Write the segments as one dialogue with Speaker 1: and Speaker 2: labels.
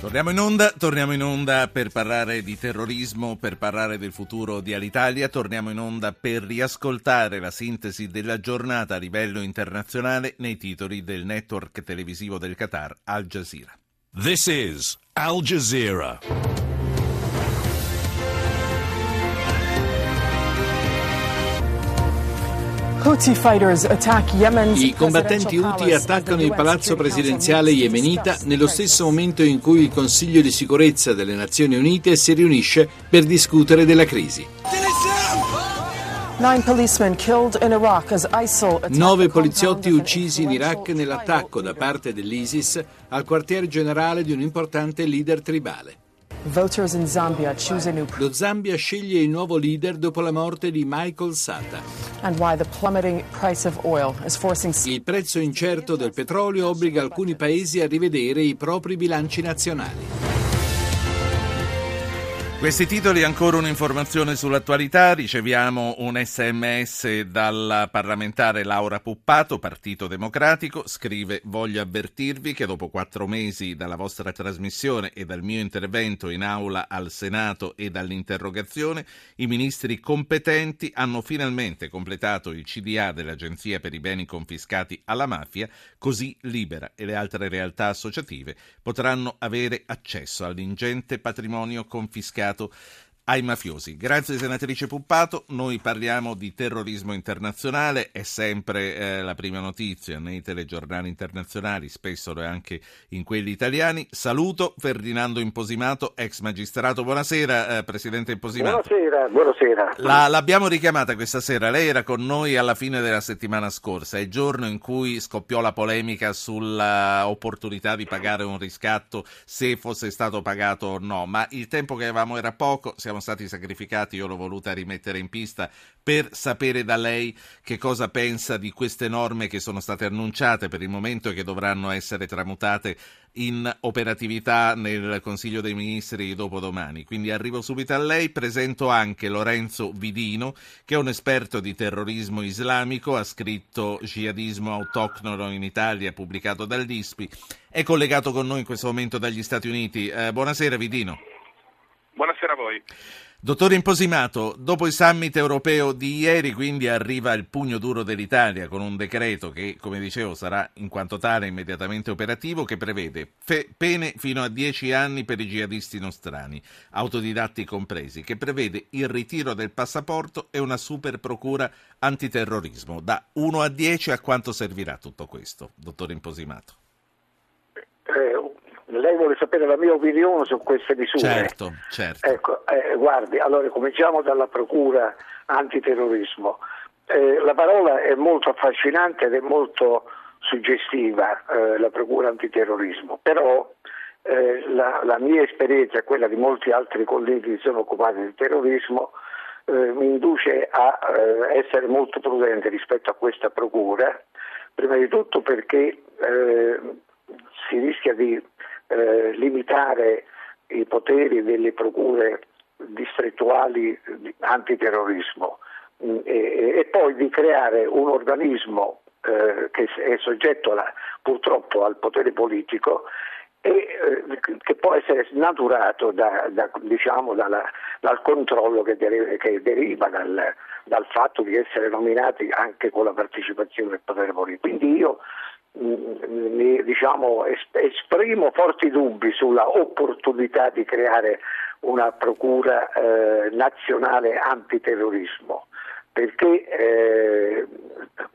Speaker 1: Torniamo in onda, torniamo in onda per parlare di terrorismo, per parlare del futuro di Alitalia, torniamo in onda per riascoltare la sintesi della giornata a livello internazionale nei titoli del network televisivo del Qatar Al Jazeera.
Speaker 2: This is Al Jazeera.
Speaker 3: I combattenti Houthi attaccano il palazzo presidenziale yemenita nello stesso momento in cui il Consiglio di sicurezza delle Nazioni Unite si riunisce per discutere della crisi. Nove poliziotti uccisi in Iraq nell'attacco da parte dell'ISIS al quartier generale di un importante leader tribale. Lo Zambia sceglie il nuovo leader dopo la morte di Michael Sata. Il prezzo incerto del petrolio obbliga alcuni paesi a rivedere i propri bilanci nazionali.
Speaker 1: Questi titoli, ancora un'informazione sull'attualità. Riceviamo un sms dal parlamentare Laura Puppato, Partito Democratico. Scrive: Voglio avvertirvi che dopo quattro mesi dalla vostra trasmissione e dal mio intervento in aula al Senato e dall'interrogazione, i ministri competenti hanno finalmente completato il CDA dell'Agenzia per i beni confiscati alla mafia, così Libera e le altre realtà associative potranno avere accesso all'ingente patrimonio confiscato mercato ai mafiosi. Grazie senatrice Puppato, noi parliamo di terrorismo internazionale, è sempre eh, la prima notizia nei telegiornali internazionali, spesso lo è anche in quelli italiani. Saluto Ferdinando Imposimato, ex magistrato. Buonasera eh, Presidente Imposimato.
Speaker 4: Buonasera, buonasera.
Speaker 1: La, l'abbiamo richiamata questa sera, lei era con noi alla fine della settimana scorsa, il giorno in cui scoppiò la polemica sull'opportunità di pagare un riscatto, se fosse stato pagato o no, ma il tempo che avevamo era poco, siamo siamo stati sacrificati, io l'ho voluta rimettere in pista per sapere da lei che cosa pensa di queste norme che sono state annunciate per il momento e che dovranno essere tramutate in operatività nel Consiglio dei Ministri dopodomani. Quindi arrivo subito a lei, presento anche Lorenzo Vidino, che è un esperto di terrorismo islamico, ha scritto Jihadismo autoctono in Italia, pubblicato dall'ISPI, è collegato con noi in questo momento dagli Stati Uniti. Eh, buonasera Vidino.
Speaker 5: Buonasera a voi.
Speaker 1: Dottore Imposimato, dopo il summit europeo di ieri, quindi arriva il pugno duro dell'Italia con un decreto che, come dicevo, sarà in quanto tale immediatamente operativo, che prevede fe- pene fino a 10 anni per i jihadisti nostrani, autodidatti compresi, che prevede il ritiro del passaporto e una super procura antiterrorismo. Da 1 a 10 a quanto servirà tutto questo, dottore Imposimato?
Speaker 4: Lei vuole sapere la mia opinione su queste misure.
Speaker 1: Certo, certo.
Speaker 4: Ecco, eh, guardi, allora cominciamo dalla procura antiterrorismo. Eh, la parola è molto affascinante ed è molto suggestiva, eh, la procura antiterrorismo, però eh, la, la, mia esperienza e quella di molti altri colleghi che sono occupati di terrorismo eh, mi induce a eh, essere molto prudente rispetto a questa procura, prima di tutto perché si rischia di eh, limitare i poteri delle procure distrettuali antiterrorismo mm, e, e, poi di creare un organismo eh, che è soggetto alla, purtroppo al potere politico e eh, che può essere snaturato da, da, diciamo, dalla, dal controllo che deriva, che deriva dal, dal, fatto di essere nominati anche con la partecipazione del potere politico. Quindi io mi, diciamo, esprimo forti dubbi sulla opportunità di creare una procura eh, nazionale antiterrorismo perché, eh,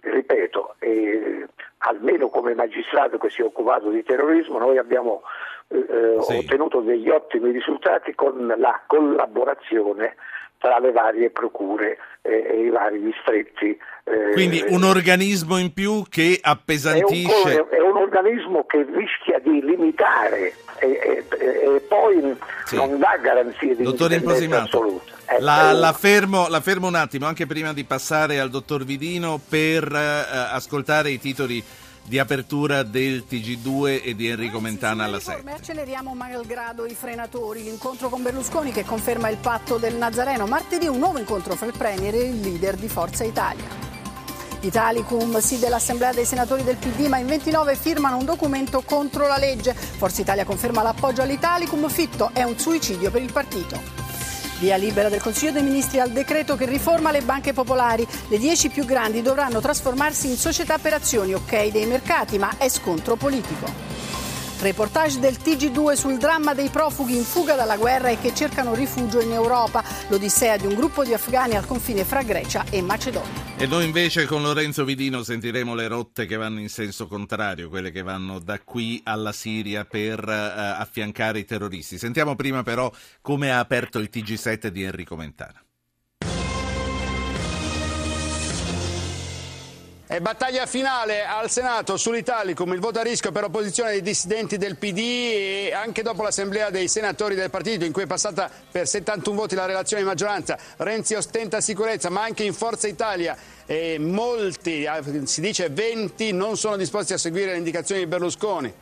Speaker 4: ripeto, eh, almeno come magistrato che si è occupato di terrorismo, noi abbiamo eh, sì. ottenuto degli ottimi risultati con la collaborazione tra le varie procure e i vari distretti.
Speaker 1: Eh, Quindi un organismo in più che appesantisce...
Speaker 4: È un, è un organismo che rischia di limitare e, e, e poi sì. non dà garanzie di
Speaker 1: Dottore indipendenza assoluta. La, la, fermo, la, fermo, un attimo, anche prima di passare al dottor Vidino, per uh, ascoltare i titoli di apertura del TG2 e di Enrico Mentana alla 7.
Speaker 6: Acceleriamo malgrado i frenatori. L'incontro con Berlusconi che conferma il patto del Nazareno. Martedì un nuovo incontro fra il Premier e il leader di Forza Italia. Italicum, sì dell'Assemblea dei senatori del PD, ma in 29 firmano un documento contro la legge. Forza Italia conferma l'appoggio all'Italicum, Fitto è un suicidio per il partito. Via libera del Consiglio dei Ministri al decreto che riforma le banche popolari. Le dieci più grandi dovranno trasformarsi in società per azioni, ok dei mercati, ma è scontro politico. Reportage del TG2 sul dramma dei profughi in fuga dalla guerra e che cercano rifugio in Europa. L'odissea di un gruppo di afghani al confine fra Grecia e Macedonia.
Speaker 1: E noi invece con Lorenzo Vidino sentiremo le rotte che vanno in senso contrario, quelle che vanno da qui alla Siria per uh, affiancare i terroristi. Sentiamo prima però come ha aperto il TG7 di Enrico Mentana.
Speaker 7: E battaglia finale al Senato sull'Italicum, il voto a rischio per opposizione dei dissidenti del PD e anche dopo l'assemblea dei senatori del partito in cui è passata per 71 voti la relazione di maggioranza. Renzi ostenta sicurezza, ma anche in Forza Italia e molti, si dice 20, non sono disposti a seguire le indicazioni di Berlusconi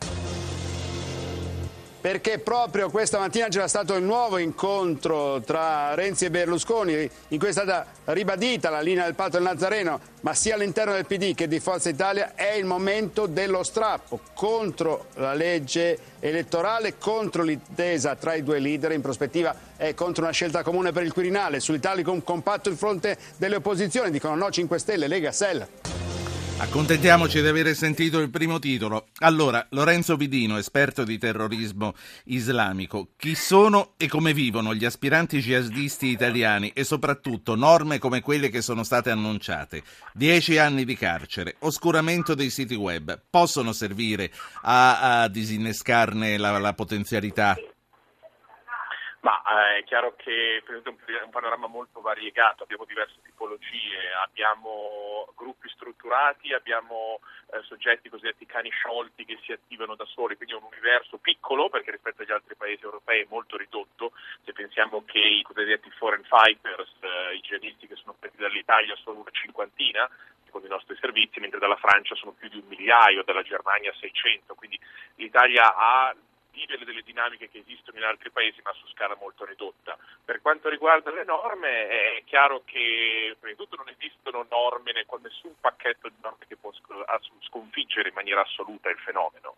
Speaker 7: perché proprio questa mattina c'era stato il nuovo incontro tra Renzi e Berlusconi in cui è stata ribadita la linea del patto del Nazareno, ma sia all'interno del PD che di Forza Italia è il momento dello strappo contro la legge elettorale, contro l'intesa tra i due leader, in prospettiva è contro una scelta comune per il Quirinale, sull'Italicum compatto il fronte delle opposizioni, dicono no 5 Stelle, Lega, Sella.
Speaker 1: Accontentiamoci di avere sentito il primo titolo. Allora, Lorenzo Vidino, esperto di terrorismo islamico. Chi sono e come vivono gli aspiranti jihadisti italiani e soprattutto norme come quelle che sono state annunciate? Dieci anni di carcere, oscuramento dei siti web, possono servire a, a disinnescarne la, la potenzialità?
Speaker 5: Ma eh, è chiaro che è un panorama molto variegato, abbiamo diverse tipologie, abbiamo gruppi strutturati, abbiamo eh, soggetti cosiddetti cani sciolti che si attivano da soli, quindi è un universo piccolo perché rispetto agli altri paesi europei è molto ridotto, se pensiamo che i cosiddetti foreign fighters, eh, i jihadisti che sono partiti dall'Italia sono una cinquantina, secondo i nostri servizi, mentre dalla Francia sono più di un migliaio, dalla Germania 600, quindi l'Italia ha vive delle dinamiche che esistono in altri paesi ma su scala molto ridotta. Per quanto riguarda le norme è chiaro che prima di tutto non esistono norme, nessun pacchetto di norme che può sconfiggere in maniera assoluta il fenomeno.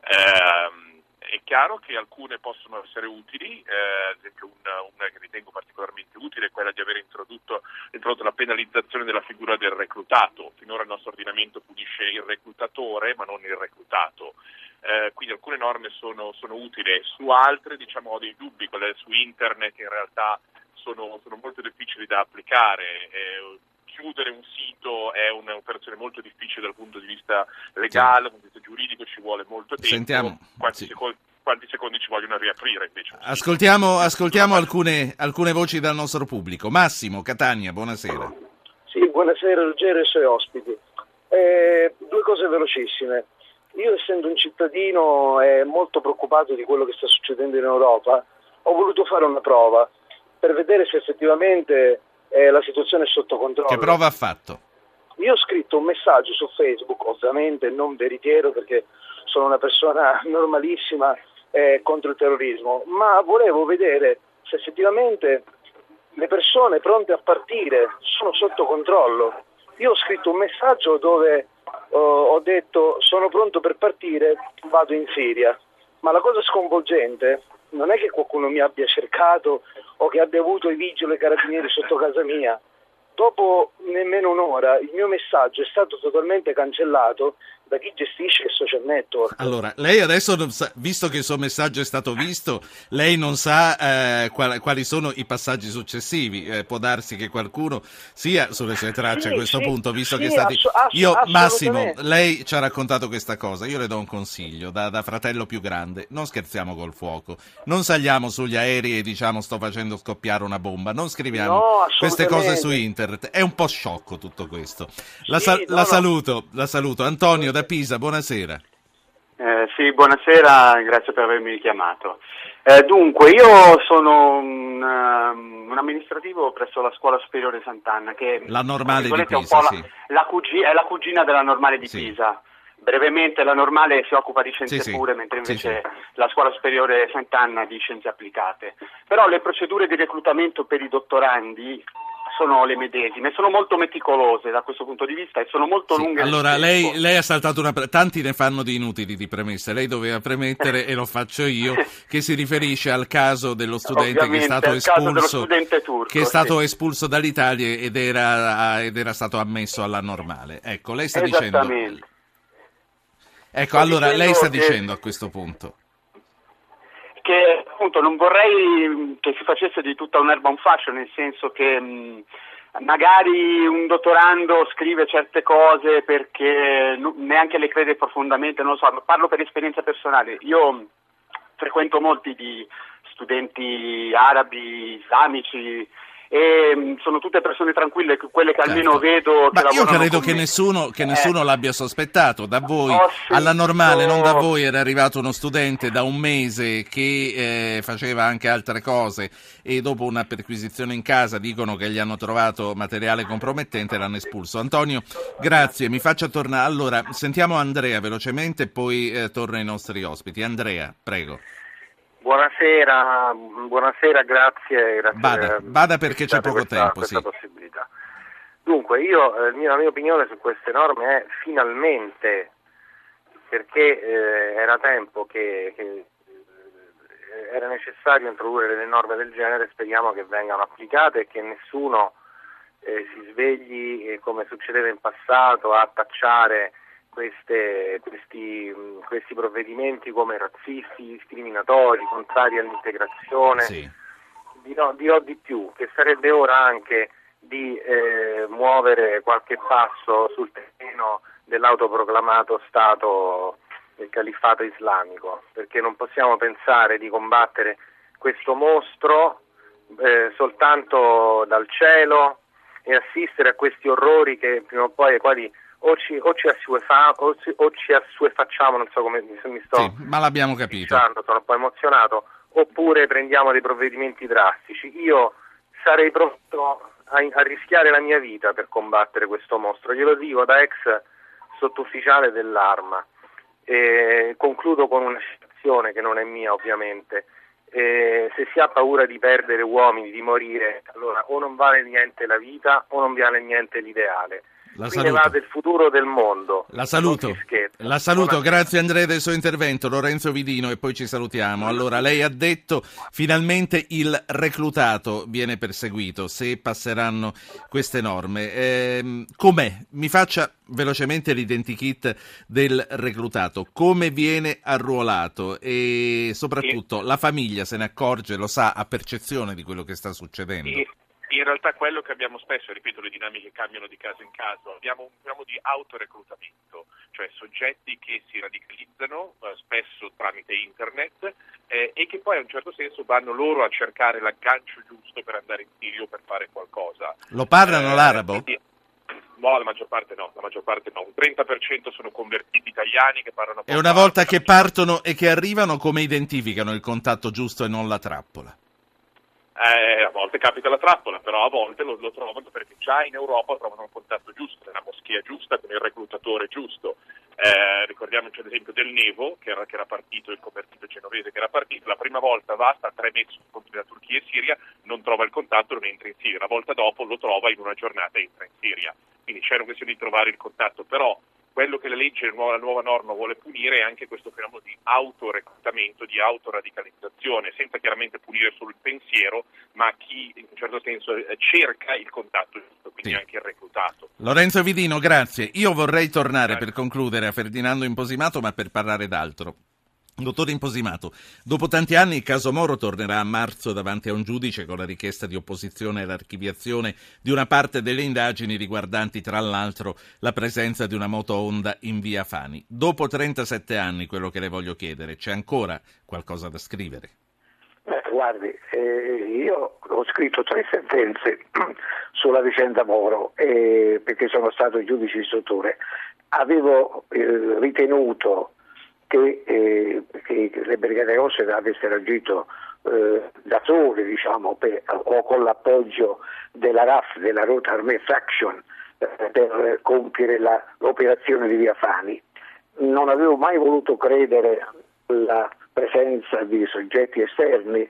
Speaker 5: Eh, è chiaro che alcune possono essere utili, eh, ad esempio una, una, che ritengo particolarmente utile è quella di aver introdotto, introdotto, la penalizzazione della figura del reclutato. Finora il nostro ordinamento punisce il reclutatore ma non il reclutato eh, quindi alcune norme sono, sono, utili, su altre diciamo, ho dei dubbi, quelle su internet in realtà sono, sono molto difficili da applicare. Eh, chiudere un sito è un'operazione molto difficile dal punto di vista legale, dal punto di vista giuridico ci vuole molto tempo.
Speaker 1: Sentiamo.
Speaker 5: Quanti,
Speaker 1: sì.
Speaker 5: secondi, quanti secondi ci vogliono riaprire invece?
Speaker 1: Ascoltiamo, ascoltiamo alcune, alcune, voci dal nostro pubblico. Massimo, Catania, buonasera.
Speaker 8: Sì, buonasera Ruggero e i suoi ospiti. Eh, due cose velocissime. Io essendo un cittadino e molto preoccupato di quello che sta succedendo in Europa, ho voluto fare una prova per vedere se effettivamente eh, la situazione è sotto controllo.
Speaker 1: Che prova ha fatto?
Speaker 8: Io ho scritto un messaggio su Facebook, ovviamente non veritiero perché sono una persona normalissima eh, contro il terrorismo, ma volevo vedere se effettivamente le persone pronte a partire sono sotto controllo. Io ho scritto un messaggio dove ho detto sono pronto per partire, vado in Siria. Ma la cosa sconvolgente non è che qualcuno mi abbia cercato o che abbia avuto i vigili e i carabinieri sotto casa mia. Dopo nemmeno un'ora il mio messaggio è stato totalmente cancellato da chi gestisce il social network.
Speaker 1: Allora, lei adesso, sa, visto che il suo messaggio è stato visto, lei non sa eh, quali, quali sono i passaggi successivi. Eh, può darsi che qualcuno sia sulle sue tracce
Speaker 8: sì,
Speaker 1: a questo
Speaker 8: sì,
Speaker 1: punto, visto
Speaker 8: sì,
Speaker 1: che stati...
Speaker 8: ass- ass-
Speaker 1: Io, Massimo, lei ci ha raccontato questa cosa, io le do un consiglio, da, da, fratello più grande, non scherziamo col fuoco, non saliamo sugli aerei e diciamo sto facendo scoppiare una bomba, non scriviamo
Speaker 8: no,
Speaker 1: queste cose su internet, è un po' sciocco tutto questo. La,
Speaker 8: Sì,
Speaker 1: sa-
Speaker 8: no,
Speaker 1: la
Speaker 8: no.
Speaker 1: saluto, la saluto. Antonio da Pisa, buonasera.
Speaker 9: Eh, sì, buonasera, grazie per avermi richiamato. Eh, dunque, io sono un, um, un amministrativo presso la Scuola Superiore Sant'Anna, che
Speaker 1: La normale di
Speaker 9: virgolette, è un
Speaker 1: Pisa,
Speaker 9: po'
Speaker 1: sì.
Speaker 9: la, la cugi- è la cugina della normale di
Speaker 1: Sì.
Speaker 9: Pisa. Brevemente, la normale si occupa di scienze
Speaker 1: Sì, sì.
Speaker 9: pure, mentre
Speaker 1: Sì,
Speaker 9: invece la Scuola Superiore Sant'Anna di scienze applicate. Però le procedure di reclutamento per i dottorandi sono le medesime, sono molto meticolose da questo punto di vista e sono molto
Speaker 1: Sì,
Speaker 9: lunghe.
Speaker 1: allora, lei, lei ha saltato una... pre- Tanti ne fanno di inutili di premesse. Lei doveva premettere, e lo faccio io, che si riferisce al caso dello studente che è stato espulso,
Speaker 9: turco,
Speaker 1: che è stato
Speaker 9: sì.
Speaker 1: espulso dall'Italia ed era, ed era stato ammesso alla normale. Ecco, lei sta dicendo... Ecco,
Speaker 9: Sto
Speaker 1: allora, lei
Speaker 9: dicendo
Speaker 1: sta
Speaker 9: che-
Speaker 1: dicendo a questo punto...
Speaker 9: che appunto non vorrei mh, che si facesse di tutta un'erba un fascio, nel senso che mh, magari un dottorando scrive certe cose perché neanche le crede profondamente, non lo so, parlo per esperienza personale. Io mh, frequento molti di studenti arabi, islamici e mh, sono tutte persone tranquille, quelle che almeno
Speaker 1: Certo.
Speaker 9: vedo che
Speaker 1: Ma io credo che nessuno, che
Speaker 9: Eh,
Speaker 1: nessuno l'abbia sospettato. Da voi,
Speaker 9: Ho
Speaker 1: alla normale, non da
Speaker 9: sentito-
Speaker 1: voi, era arrivato uno studente da un mese che eh, faceva anche altre cose e dopo una perquisizione in casa dicono che gli hanno trovato materiale compromettente e l'hanno espulso. Antonio, grazie, mi faccia tornare. Allora, sentiamo Andrea velocemente e poi eh, torno ai nostri ospiti. Andrea, prego.
Speaker 10: Buonasera, buonasera, grazie. grazie
Speaker 1: Vada,
Speaker 10: eh,
Speaker 1: vada perché c'è poco
Speaker 10: questa,
Speaker 1: tempo,
Speaker 10: questa
Speaker 1: sì.
Speaker 10: possibilità. Dunque, io, eh, mia- la mia opinione su queste norme è finalmente, perché eh, era tempo che, che, eh, era necessario introdurre delle norme del genere, speriamo che vengano applicate e che nessuno eh, si svegli, eh, come succedeva in passato, a tacciare queste- questi, questi provvedimenti come razzisti, discriminatori, contrari all'integrazione.
Speaker 1: Sì.
Speaker 10: Dirò, dirò di più, che sarebbe ora anche di eh, muovere qualche passo sul terreno dell'autoproclamato Stato del califfato islamico, perché non possiamo pensare di combattere questo mostro eh, soltanto dal cielo e assistere a questi orrori che prima o poi ai quali o ci, o ci, assuefa- o ci- o ci assuefacciamo, non so come mi, mi sto
Speaker 1: Sì, ma l'abbiamo capito.
Speaker 10: sono un po' emozionato, oppure prendiamo dei provvedimenti drastici. Io sarei pronto a, a rischiare la mia vita per combattere questo mostro, glielo dico da ex sottufficiale dell'arma. E concludo con una citazione che non è mia ovviamente. Eh, se si ha paura di perdere uomini, di morire, allora o non vale niente la vita o non vale niente l'ideale.
Speaker 1: La saluto.
Speaker 10: va del futuro del mondo.
Speaker 1: La saluto, la saluto, grazie Andrea del suo intervento, Lorenzo Vidino e poi ci salutiamo. Allora, lei ha detto finalmente il reclutato viene perseguito se passeranno queste norme. Ehm, com'è? Mi faccia velocemente l'identikit del reclutato, come viene arruolato e soprattutto la famiglia se ne accorge, lo sa, ha percezione di quello che sta succedendo.
Speaker 5: In realtà quello che abbiamo spesso, ripeto, le dinamiche cambiano di caso in caso, abbiamo un programma di autoreclutamento, cioè soggetti che si radicalizzano eh, spesso tramite internet eh, e che poi a un certo senso vanno loro a cercare l'aggancio giusto per andare in Sirio per fare qualcosa.
Speaker 1: Lo parlano
Speaker 5: Eh,
Speaker 1: l'arabo?
Speaker 5: quindi- No, la maggior parte no, la maggior parte no. Un 30% sono convertiti italiani che parlano
Speaker 1: E una volta che partono e che arrivano, come identificano il contatto giusto e non la trappola?
Speaker 5: Eh, a volte capita la trappola, però a volte lo, lo trovano perché già in Europa trovano un contatto giusto, una moschea giusta con il reclutatore giusto. Eh, ricordiamoci ad esempio del Nevo, che era, che era partito, il convertito genovese che era partito, la prima volta va, sta tre mesi sul confine tra Turchia e Siria, non trova il contatto, non entra in Siria, la volta dopo lo trova in una giornata e entra in Siria. Quindi c'è una questione di trovare il contatto, però quello che la legge, la nuova, la nuova norma vuole punire è anche questo fenomeno di autoreclutamento, di autoradicalizzazione, senza chiaramente punire solo il pensiero, ma chi in un certo senso eh, cerca il contatto giusto, quindi
Speaker 1: Sì.
Speaker 5: anche il reclutato.
Speaker 1: Lorenzo Vidino, grazie. Io vorrei tornare
Speaker 5: Grazie.
Speaker 1: per concludere a Ferdinando Imposimato, ma per parlare d'altro. Dottore Imposimato, dopo tanti anni il caso Moro tornerà a marzo davanti a un giudice con la richiesta di opposizione all'archiviazione di una parte delle indagini riguardanti tra l'altro la presenza di una moto Honda in via Fani. Dopo 37 anni, quello che le voglio chiedere, c'è ancora qualcosa da scrivere?
Speaker 4: Beh, guardi, eh, io ho scritto tre sentenze sulla vicenda Moro eh, perché sono stato giudice istruttore. Avevo eh, ritenuto che, eh, che le Brigate Rosse avessero agito eh, da sole, diciamo, per- o con l'appoggio della RAF, della Road Army Fraction, eh, per compiere la- l'operazione di Via Fani. Non avevo mai voluto credere alla presenza di soggetti esterni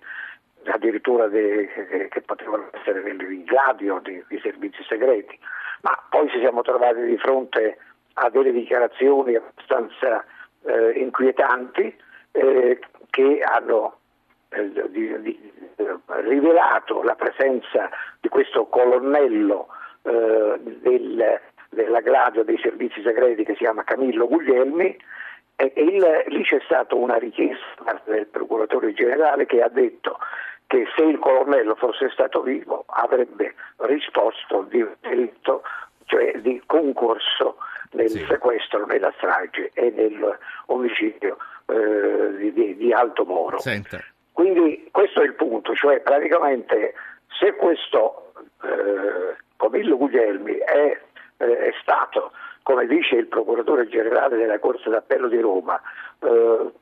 Speaker 4: addirittura de, che potevano essere dei gradi o dei servizi segreti, ma poi ci siamo trovati di fronte a delle dichiarazioni abbastanza eh, inquietanti eh, che hanno eh, di, di, rivelato la presenza di questo colonnello eh, del, dell'aggravio dei servizi segreti che si chiama Camillo Guglielmi e, e il, lì c'è stata una richiesta del procuratore generale che ha detto che se il colonnello fosse stato vivo avrebbe risposto di delitto, cioè di concorso nel sì. sequestro, nella strage e nell'omicidio eh, di, di, di, Alto Moro. Senta. Quindi questo è il punto, cioè praticamente se questo eh, Comillo Guglielmi è, eh, è, stato, come dice il procuratore generale della Corte d'Appello di Roma, eh,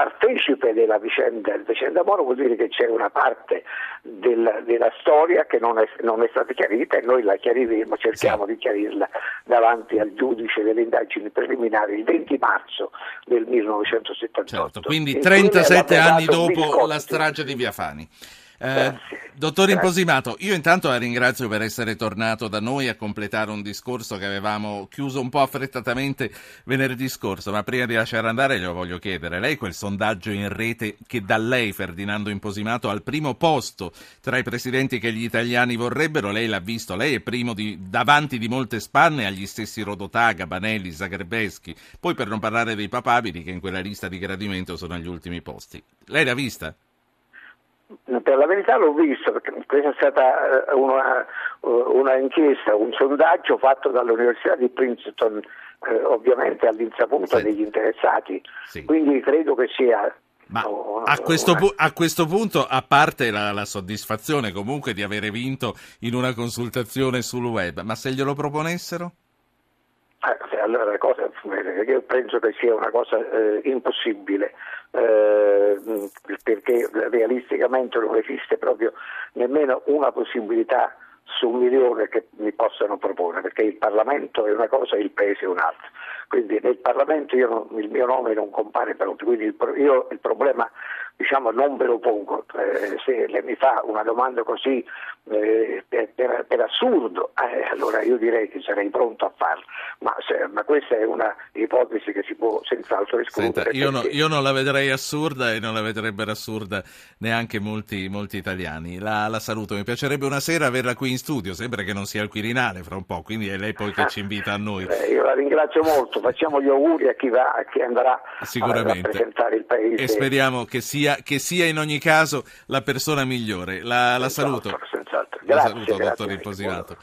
Speaker 4: partecipe della vicenda, del vicenda Moro vuol dire che c'è una parte del, della storia che non è, non è, stata chiarita e noi la chiariremo, cerchiamo sì. di chiarirla davanti al giudice delle indagini preliminari il 20 marzo del 1978.
Speaker 1: Certo, quindi 37 anni dopo Biscotti. la strage di Via Fani. Eh, dottor Imposimato, io intanto la ringrazio per essere tornato da noi a completare un discorso che avevamo chiuso un po' affrettatamente venerdì scorso, ma prima di lasciare andare glielo voglio chiedere, lei quel sondaggio in rete che da lei, Ferdinando Imposimato, al primo posto tra i presidenti che gli italiani vorrebbero, lei l'ha visto, lei è primo di, davanti di molte spanne agli stessi Rodotà, Gabanelli, Zagrebeschi, poi per non parlare dei papabili che in quella lista di gradimento sono agli ultimi posti. Lei l'ha vista?
Speaker 4: Per la verità l'ho visto, perché questa è stata eh, una, una inchiesta, un sondaggio fatto dall'Università di Princeton, eh, ovviamente all'insaputa sì. degli interessati, sì. quindi credo che sia
Speaker 1: ma a questo, pu- a questo, punto, a parte la, la, soddisfazione comunque di avere vinto in una consultazione sul web, ma se glielo proponessero?
Speaker 4: Eh, allora, cosa, io penso che sia una cosa eh, impossibile eh, perché realisticamente non esiste proprio nemmeno una possibilità su un milione che mi possano proporre, perché il Parlamento è una cosa e il Paese è un'altra. Quindi nel Parlamento non, il mio nome non compare proprio, quindi il, io il problema diciamo, non ve lo pongo. Eh, se lei mi fa una domanda così eh, per, per, per, assurdo, eh, allora io direi che sarei pronto a farlo, ma, se, ma, questa è una ipotesi che si può senz'altro escludere.
Speaker 1: Senta, io, no, io, non la vedrei assurda e non la vedrebbero assurda neanche molti, molti italiani. La, la, saluto, mi piacerebbe una sera averla qui in studio, sembra che non sia il Quirinale fra un po', quindi è lei poi che ci invita a noi.
Speaker 4: Eh, io la ringrazio molto, facciamo gli auguri a chi, va, a chi andrà a rappresentare il Paese.
Speaker 1: E speriamo che sia, che sia in ogni caso la persona migliore. La, la saluto.
Speaker 4: Senz'altro.
Speaker 1: Grazie, la saluto, dottor Imposimato.